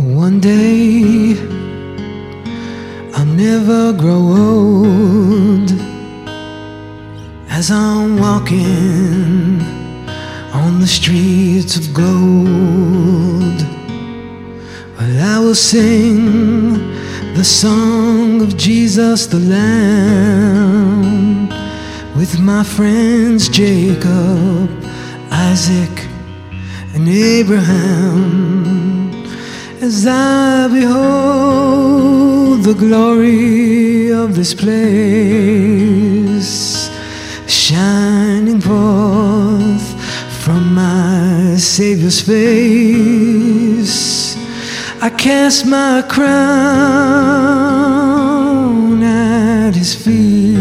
one day I'll never grow old as I'm walking on the streets of gold. Well, I will sing the song of Jesus the Lamb with my friends Jacob, Isaac, and Abraham as I behold the glory of this place shining forth from my Savior's face. I cast my crown at his feet.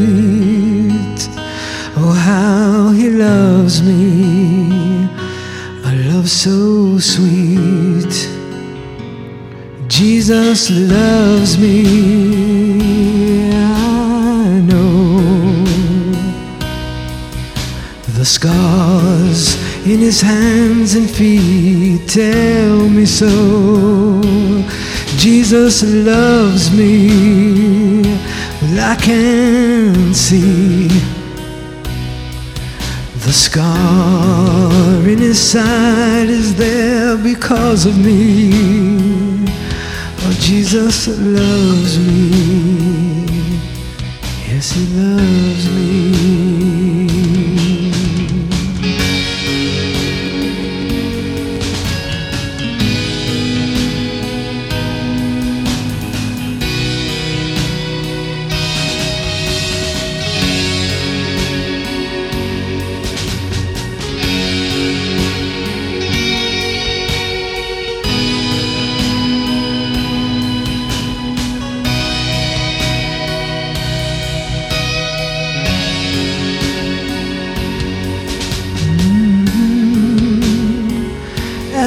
Oh, how he loves me, a love so sweet. Jesus loves me, I know. The scars in his hands and feet tell me so. Jesus loves me, well, I can see. The scar in his side is there because of me. Jesus loves me.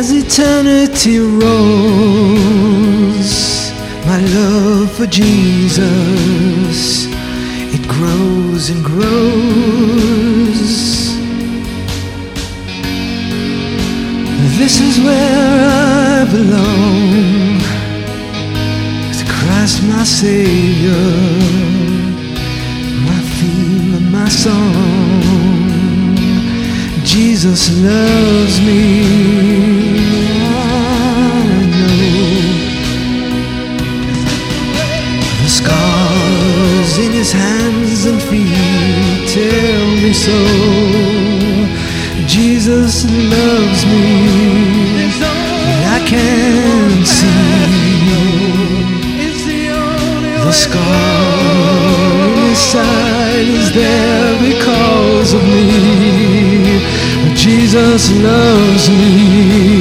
As eternity rolls, my love for Jesus, it grows and grows. This is where I belong, to Christ my Savior, my theme and my song. Jesus loves me. His hands and feet tell me so. Jesus loves me. and I can see the scar in his side is there because of me. Jesus loves me.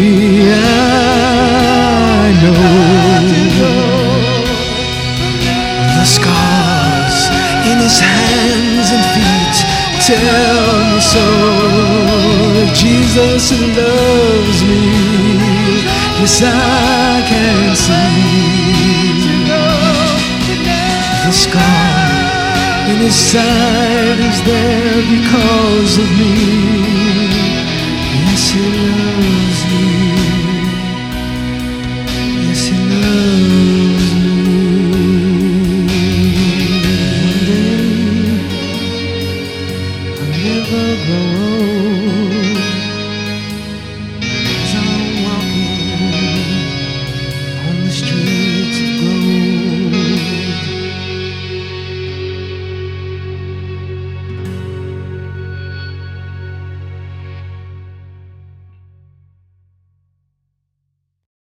Tell me so. Jesus loves me. Yes, I can see the scar in his side is there because of me. Yes, he loves me.